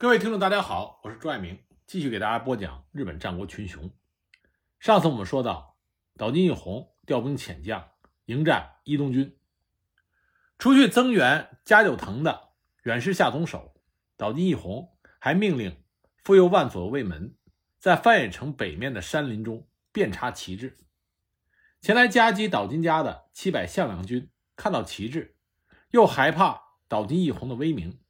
各位听众，大家好，我是朱爱明，继续给大家播讲日本战国群雄。上次我们说到，岛津义弘调兵遣将迎战伊东军，除去增援加久藤的远师下总守，岛津义弘还命令妇幼万左卫门在翻野城北面的山林中遍插旗帜。前来夹击岛津家的七百项梁军看到旗帜，又害怕岛津义弘的威名，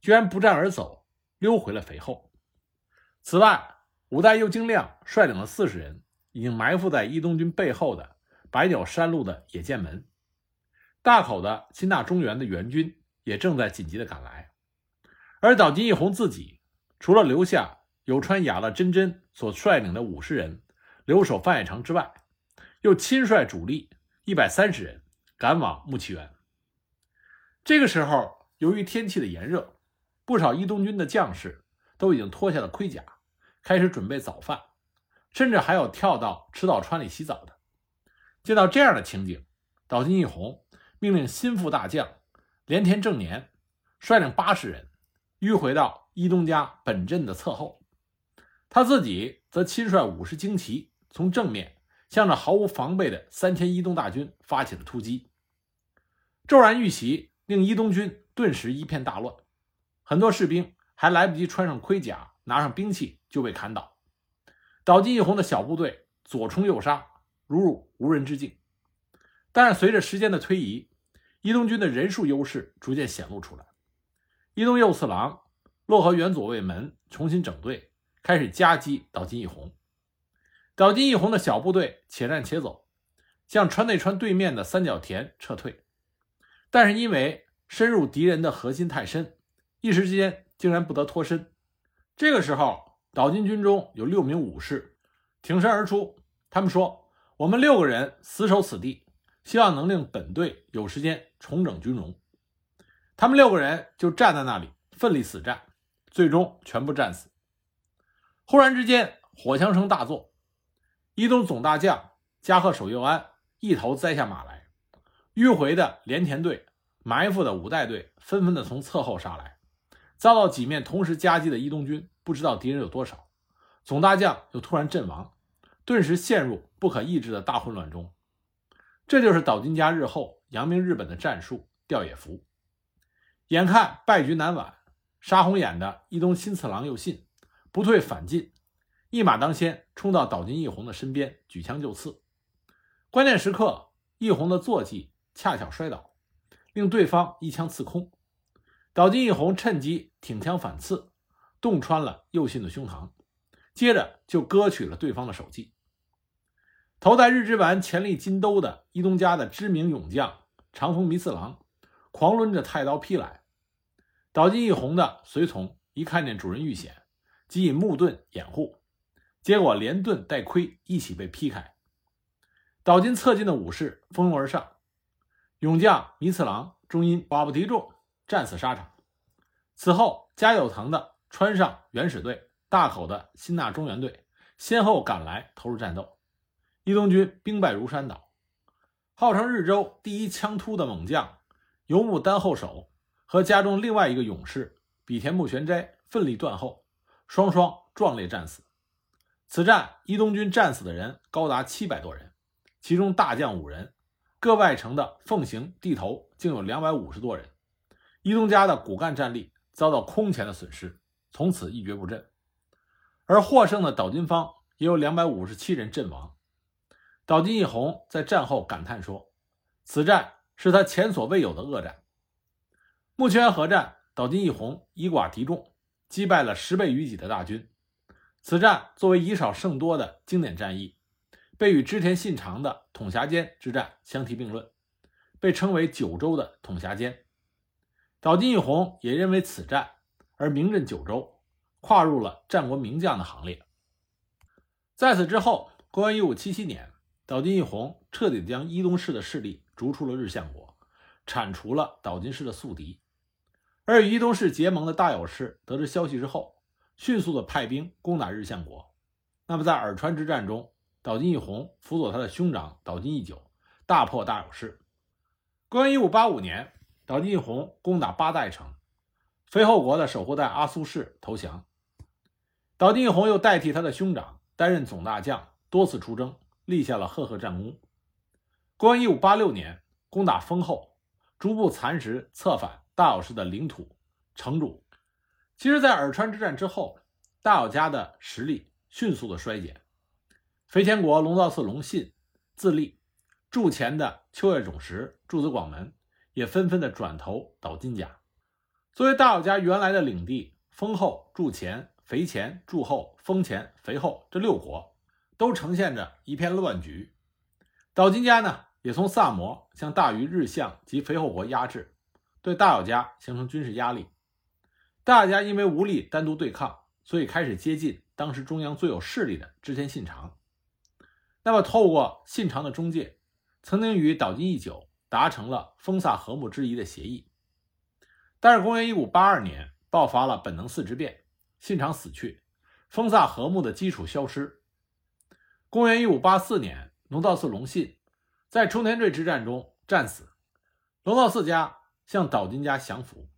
居然不战而走。溜回了肥后。此外，五代右京亮率领了四十人，已经埋伏在伊东军背后的百鸟山路的野见门。大口的新大中原的援军也正在紧急的赶来。而岛津义弘自己，除了留下有川雅乐真真所率领的五十人留守范野城之外，又亲率主力一百三十人赶往木崎原。这个时候，由于天气的炎热。不少伊东军的将士都已经脱下了盔甲，开始准备早饭，甚至还有跳到池岛川里洗澡的。见到这样的情景，岛津义弘命令心腹大将连田正年率领八十人迂回到伊东家本阵的侧后，他自己则亲率五十精骑从正面向着毫无防备的三千伊东大军发起了突击。骤然遇袭，令伊东军顿时一片大乱。很多士兵还来不及穿上盔甲、拿上兵器，就被砍倒。岛津义弘的小部队左冲右杀，如入无人之境。但是随着时间的推移，伊东军的人数优势逐渐显露出来。伊东右次郎洛河原左卫门重新整队，开始夹击岛津义弘。岛津义弘的小部队且战且走，向川内川对面的三角田撤退。但是因为深入敌人的核心太深。一时之间竟然不得脱身。这个时候，岛津军中有六名武士挺身而出，他们说：“我们六个人死守此地，希望能令本队有时间重整军容。”他们六个人就站在那里奋力死战，最终全部战死。忽然之间，火枪声大作，伊东总大将加贺守右安一头栽下马来，迂回的连田队、埋伏的五代队纷纷的从侧后杀来。遭到几面同时夹击的伊东军，不知道敌人有多少，总大将又突然阵亡，顿时陷入不可抑制的大混乱中。这就是岛津家日后扬名日本的战术——吊野伏。眼看败局难挽，杀红眼的伊东新次郎又信不退反进，一马当先冲到岛津义弘的身边，举枪就刺。关键时刻，义弘的坐骑恰巧摔倒，令对方一枪刺空。岛津义弘趁机挺枪反刺，洞穿了右信的胸膛，接着就割取了对方的首级。头戴日之丸前立金兜的伊东家的知名勇将长风弥次郎，狂抡着太刀劈来。岛津义弘的随从一看见主人遇险，即以木盾掩护，结果连盾带盔一起被劈开。岛津侧进的武士蜂拥而上，勇将弥次郎终因寡不敌众。战死沙场。此后，加有藤的川上原始队、大口的新纳中原队先后赶来投入战斗，伊东军兵败如山倒。号称日州第一枪突的猛将游牧丹后守和家中另外一个勇士比田木玄斋奋力断后，双双壮烈战死。此战，伊东军战死的人高达七百多人，其中大将五人，各外城的奉行地头竟有两百五十多人。伊东家的骨干战力遭到空前的损失，从此一蹶不振。而获胜的岛津方也有两百五十七人阵亡。岛津义弘在战后感叹说：“此战是他前所未有的恶战。”木泉河战，岛津义弘以寡敌众，击败了十倍于己的大军。此战作为以少胜多的经典战役，被与织田信长的统辖间之战相提并论，被称为九州的统辖间。岛津义弘也认为此战而名震九州，跨入了战国名将的行列。在此之后，公元一五七七年，岛津义弘彻底将伊东氏的势力逐出了日向国，铲除了岛津氏的宿敌。而与伊东氏结盟的大友氏得知消息之后，迅速的派兵攻打日向国。那么在耳川之战中，岛津义弘辅佐他的兄长岛津义久，大破大友氏。公元一五八五年。岛津义弘攻打八代城，肥后国的守护代阿苏氏投降。岛津义弘又代替他的兄长担任总大将，多次出征，立下了赫赫战功。公元一五八六年，攻打丰后，逐步蚕食、策反大友氏的领土、城主。其实，在尔川之战之后，大友家的实力迅速的衰减。肥前国龙造寺隆信自立，筑前的秋月种实、柱子广门也纷纷的转投岛津家。作为大友家原来的领地，丰后、筑前、肥前、筑后、丰前、肥后这六国，都呈现着一片乱局。岛津家呢，也从萨摩向大隅日向及肥后国压制，对大友家形成军事压力。大家因为无力单独对抗，所以开始接近当时中央最有势力的织田信长。那么，透过信长的中介，曾经与岛津义久达成了封萨和睦之谊的协议。但是，公元一五八二年爆发了本能寺之变，信长死去，封萨和睦的基础消失。公元一五八四年，龙造寺隆信在冲田坠之战中战死，龙造寺家向岛津家降服。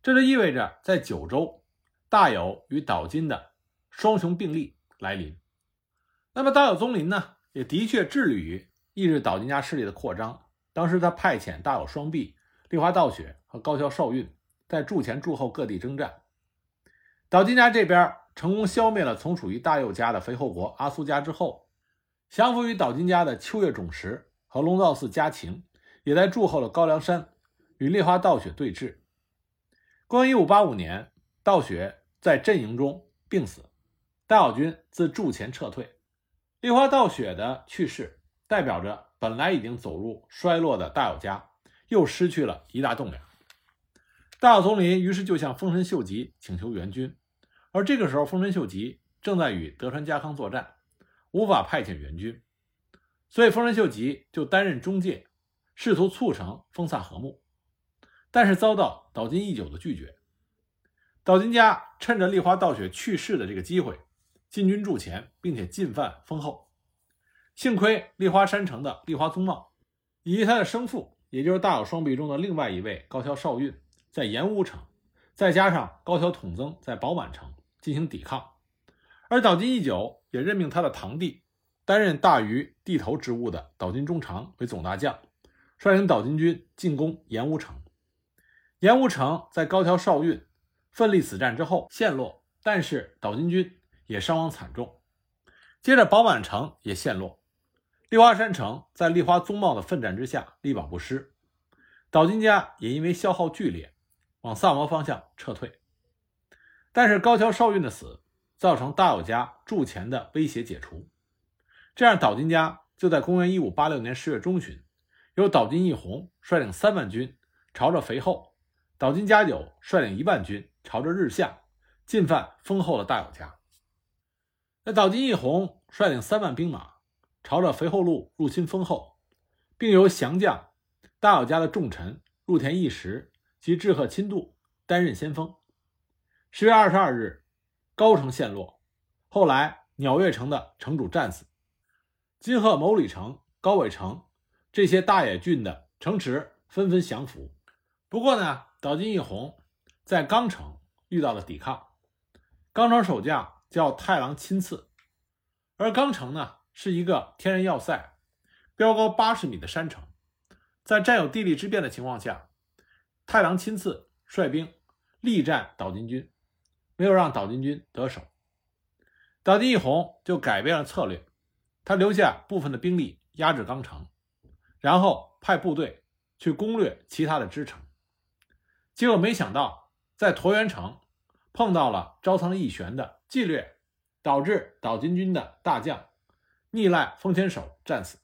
这就意味着，在九州，大有与岛津的双雄并立来临。那么，大有宗麟呢，也的确致力于抑制岛津家势力的扩张。当时，他派遣大有双臂、立花道雪和高桥少运在筑前、筑后各地征战。岛津家这边成功消灭了从属于大右家的肥后国阿苏家之后，降服于岛津家的秋月种实和龙造寺家晴，也在筑后的高梁山与立花道雪对峙。公元一五八五年，道雪在阵营中病死，大友军自筑前撤退。立花道雪的去世，代表着本来已经走入衰落的大友家又失去了一大栋梁。大友宗麟于是就向丰臣秀吉请求援军，而这个时候丰臣秀吉正在与德川家康作战，无法派遣援军，所以丰臣秀吉就担任中介，试图促成封萨和睦。但是遭到岛津义久的拒绝。岛津家趁着立花道雪去世的这个机会，进军筑前，并且进犯丰后。幸亏立花山城的立花宗茂以及他的生父，也就是大友双臂中的另外一位高桥少运，在岩屋城，再加上高桥统增在宝满城进行抵抗。而岛津义久也任命他的堂弟担任大隅地头职务的岛津忠长为总大将，率领岛津军进攻岩屋城。岩屋城在高桥少运奋力死战之后陷落，但是岛津军也伤亡惨重。接着宝满城也陷落，立花山城在立花宗茂的奋战之下力保不失。岛津家也因为消耗剧烈，往萨摩方向撤退。但是高桥少运的死造成大友家筑前的威胁解除，这样岛津家就在公元一五八六年十月中旬，由岛津义弘率领三万军朝着肥后。岛津家久率领一万军朝着日向进犯丰后的大友家。那岛津义弘率领三万兵马朝着肥后路入侵丰后，并由降将大友家的重臣入田义时及志贺亲度担任先锋。十月二十二日，高城陷落。后来鸟月城的城主战死，金贺牟里城、高尾城这些大野郡的城池纷纷降服。不过呢。岛津义弘在冈城遇到了抵抗，冈城守将叫太郎亲次，而冈城呢是一个天然要塞，标高八十米的山城，在占有地利之便的情况下，太郎亲自率兵力战岛津军，没有让岛津军得手。岛津义弘就改变了策略，他留下部分的兵力压制冈城，然后派部队去攻略其他的支城。结果没想到，在椭圆城碰到了朝仓义玄的计略，导致岛津军的大将逆赖丰前守战死。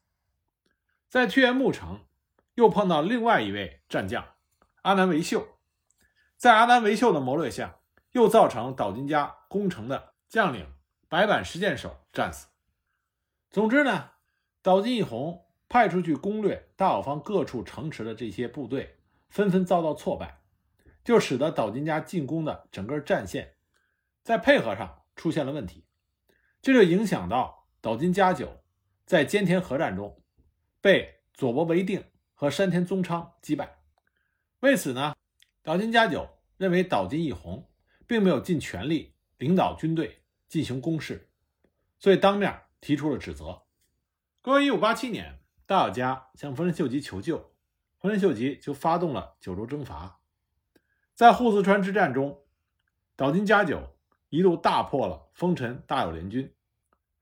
在屈原木城又碰到另外一位战将阿南惟秀，在阿南惟秀的谋略下，又造成岛津家攻城的将领白板实践手战死。总之呢，岛津义弘派出去攻略大友方各处城池的这些部队，纷纷遭到挫败。就使得岛津家进攻的整个战线，在配合上出现了问题，这就影响到岛津家久在兼田合战中被佐伯为定和山田宗昌击败。为此呢，岛津家久认为岛津义弘并没有尽全力领导军队进行攻势，所以当面提出了指责。公元一五八七年，大小家向丰臣秀吉求救，丰臣秀吉就发动了九州征伐。在户泗川之战中，岛津家久一度大破了丰臣大友联军。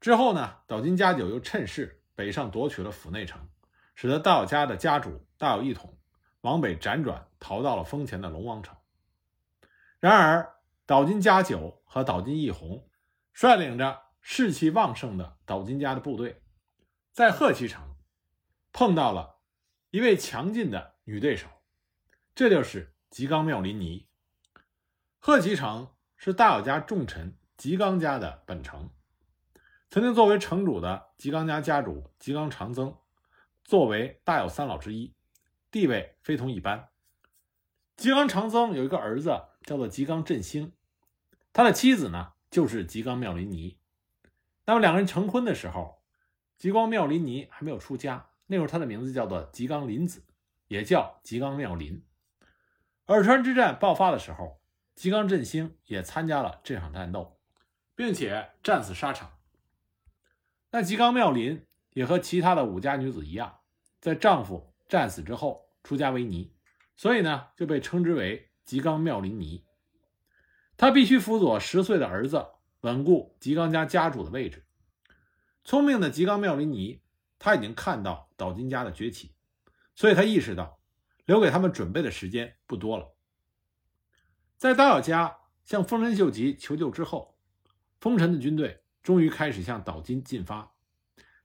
之后呢，岛津家久又趁势北上夺取了府内城，使得大友家的家主大友一统往北辗转逃到了丰前的龙王城。然而，岛津家久和岛津义弘率领着士气旺盛的岛津家的部队。在鹤崎城碰到了一位强劲的女对手，这就是吉冈妙林尼。鹤崎城是大友家重臣吉冈家的本城，曾经作为城主的吉冈家家主吉冈长增，作为大友三老之一，地位非同一般。吉冈长增有一个儿子叫做吉冈振兴，他的妻子呢就是吉冈妙林尼。那么两个人成婚的时候。吉冈妙林尼还没有出家，那会儿他的名字叫做吉冈林子，也叫吉冈妙林。耳川之战爆发的时候，吉冈振兴也参加了这场战斗，并且战死沙场。那吉冈妙林也和其他的武家女子一样，在丈夫战死之后出家为尼，所以呢就被称之为吉冈妙林尼。她必须辅佐十岁的儿子，稳固吉冈家家主的位置。聪明的吉冈妙林尼，他已经看到岛津家的崛起，所以他意识到留给他们准备的时间不多了。在大友家向丰臣秀吉求救之后，丰臣的军队终于开始向岛津进发。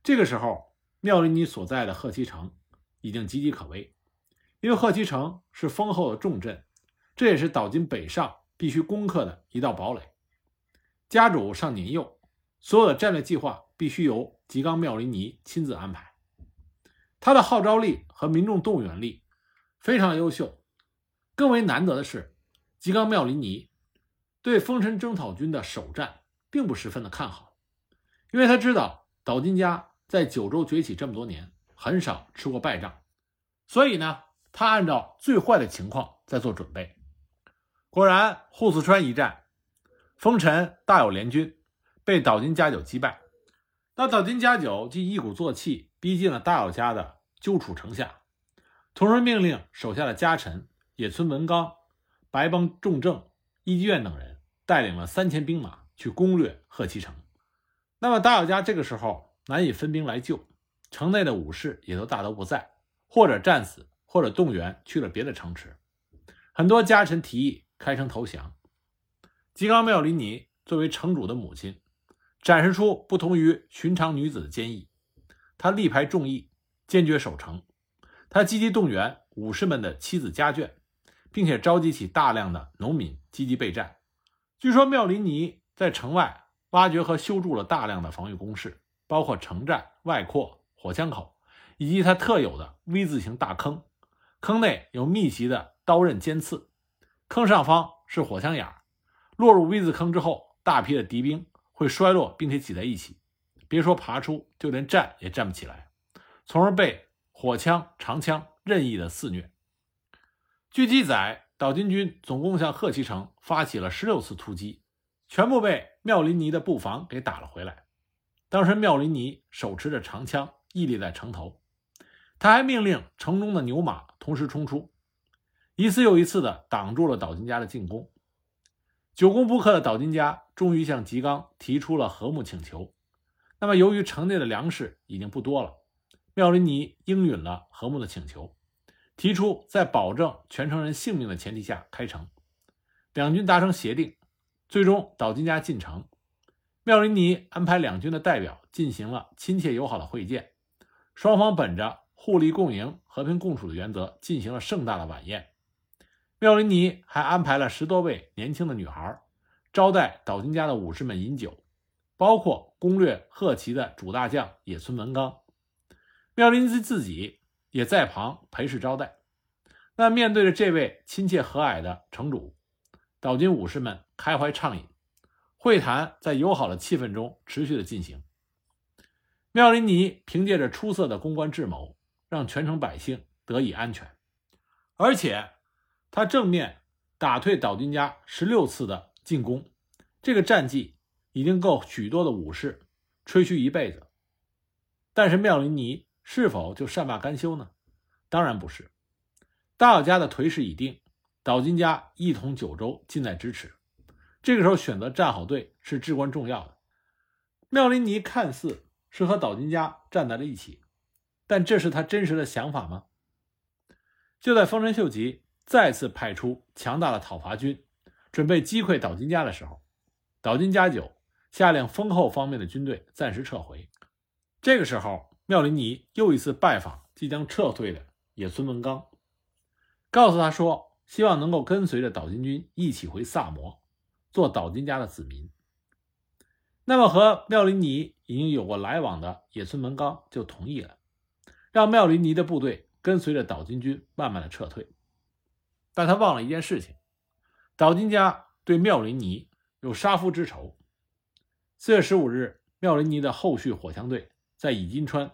这个时候，妙林尼所在的鹤崎城已经岌岌可危，因为鹤崎城是丰厚的重镇，这也是岛津北上必须攻克的一道堡垒。家主尚年幼，所有的战略计划。必须由吉冈妙林尼亲自安排，他的号召力和民众动员力非常优秀。更为难得的是，吉冈妙林尼对丰臣征讨军的首战并不十分的看好，因为他知道岛津家在九州崛起这么多年，很少吃过败仗，所以呢，他按照最坏的情况在做准备。果然，户泗川一战，丰臣大友联军被岛津家久击败。那岛津家久即一鼓作气逼近了大友家的鸠楚城下，同时命令手下的家臣野村文纲、白帮重政、伊集院等人带领了三千兵马去攻略鹤崎城。那么大友家这个时候难以分兵来救，城内的武士也都大都不在，或者战死，或者动员去了别的城池。很多家臣提议开城投降。吉冈妙林尼作为城主的母亲。展示出不同于寻常女子的坚毅，她力排众议，坚决守城。她积极动员武士们的妻子家眷，并且召集起大量的农民积极备战。据说妙林尼在城外挖掘和修筑了大量的防御工事，包括城寨、外扩、火枪口，以及它特有的 V 字形大坑。坑内有密集的刀刃尖刺，坑上方是火枪眼儿落入 V 字坑之后，大批的敌兵。会衰落，并且挤在一起，别说爬出，就连站也站不起来，从而被火枪、长枪任意的肆虐。据记载，岛津军总共向鹤崎城发起了十六次突击，全部被妙林尼的布防给打了回来。当时妙林尼手持着长枪，屹立在城头，他还命令城中的牛马同时冲出，一次又一次地挡住了岛津家的进攻。久攻不克的岛津家终于向吉冈提出了和睦请求。那么，由于城内的粮食已经不多了，妙林尼应允了和睦的请求，提出在保证全城人性命的前提下开城。两军达成协定，最终岛津家进城。妙林尼安排两军的代表进行了亲切友好的会见，双方本着互利共赢、和平共处的原则进行了盛大的晚宴。妙林尼还安排了十多位年轻的女孩，招待岛津家的武士们饮酒，包括攻略鹤崎的主大将野村文纲。妙林尼自己也在旁陪侍招待。那面对着这位亲切和蔼的城主，岛津武士们开怀畅饮，会谈在友好的气氛中持续的进行。妙林尼凭借着出色的公关智谋，让全城百姓得以安全，而且。他正面打退岛津家十六次的进攻，这个战绩已经够许多的武士吹嘘一辈子。但是妙林尼是否就善罢甘休呢？当然不是。大友家的颓势已定，岛津家一统九州近在咫尺。这个时候选择站好队是至关重要的。妙林尼看似是和岛津家站在了一起，但这是他真实的想法吗？就在丰臣秀吉再次派出强大的讨伐军，准备击溃岛津家的时候，岛津家久下令丰后方面的军队暂时撤回。这个时候，妙林尼又一次拜访即将撤退的野村文刚，告诉他说，希望能够跟随着岛津军一起回萨摩，做岛津家的子民。那么，和妙林尼已经有过来往的野村文刚就同意了，让妙林尼的部队。跟随着岛津军慢慢的撤退，但他忘了一件事情：岛津家对妙林尼有杀夫之仇。四月十五日，妙林尼的后续火枪队在乙金川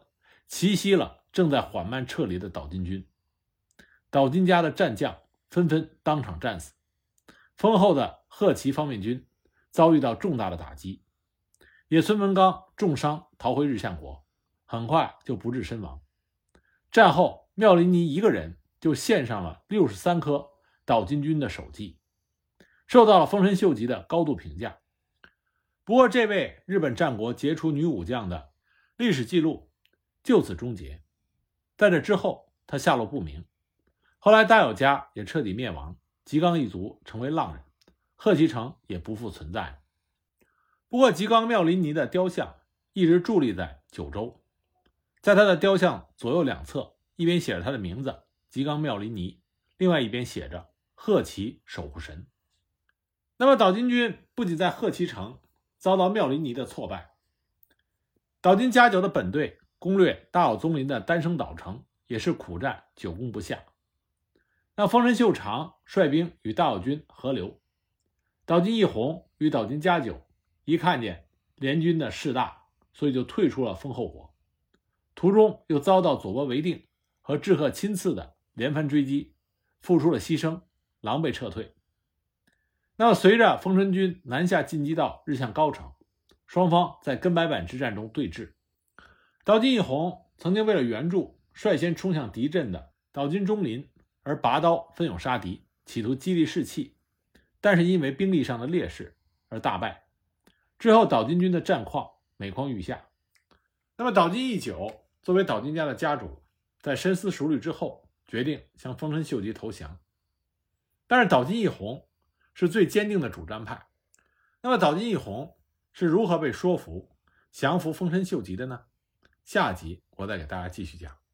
奇袭了正在缓慢撤离的岛津军，岛津家的战将纷纷当场战死，丰后的鹤崎方面军遭遇到重大的打击，野村文刚重伤逃回日向国，很快就不治身亡。战后。妙林尼一个人就献上了六十三颗岛津军的首级，受到了丰臣秀吉的高度评价。不过，这位日本战国杰出女武将的历史记录就此终结。在这之后，她下落不明。后来，大友家也彻底灭亡，吉冈一族成为浪人，鹤崎城也不复存在。不过，吉冈妙林尼的雕像一直伫立在九州，在他的雕像左右两侧。一边写着他的名字吉冈妙林尼，另外一边写着鹤崎守护神。那么岛津军不仅在鹤崎城遭到妙林尼的挫败，岛津家久的本队攻略大岛宗麟的丹生岛城也是苦战，久攻不下。那丰臣秀长率兵与大岛军合流，岛津义弘与岛津家久一看见联军的势大，所以就退出了丰后国，途中又遭到佐伯为定。和志贺亲赐的连番追击，付出了牺牲，狼狈撤退。那么，随着丰臣军南下进击到日向高城，双方在根白坂之战中对峙。岛津义弘曾经为了援助率先冲向敌阵的岛津忠林而拔刀奋勇杀敌，企图激励士气，但是因为兵力上的劣势而大败。之后，岛津军的战况每况愈下。那么，岛津义久作为岛津家的家主。在深思熟虑之后，决定向丰臣秀吉投降。但是岛津义弘是最坚定的主战派。那么岛津义弘是如何被说服降服丰臣秀吉的呢？下集我再给大家继续讲。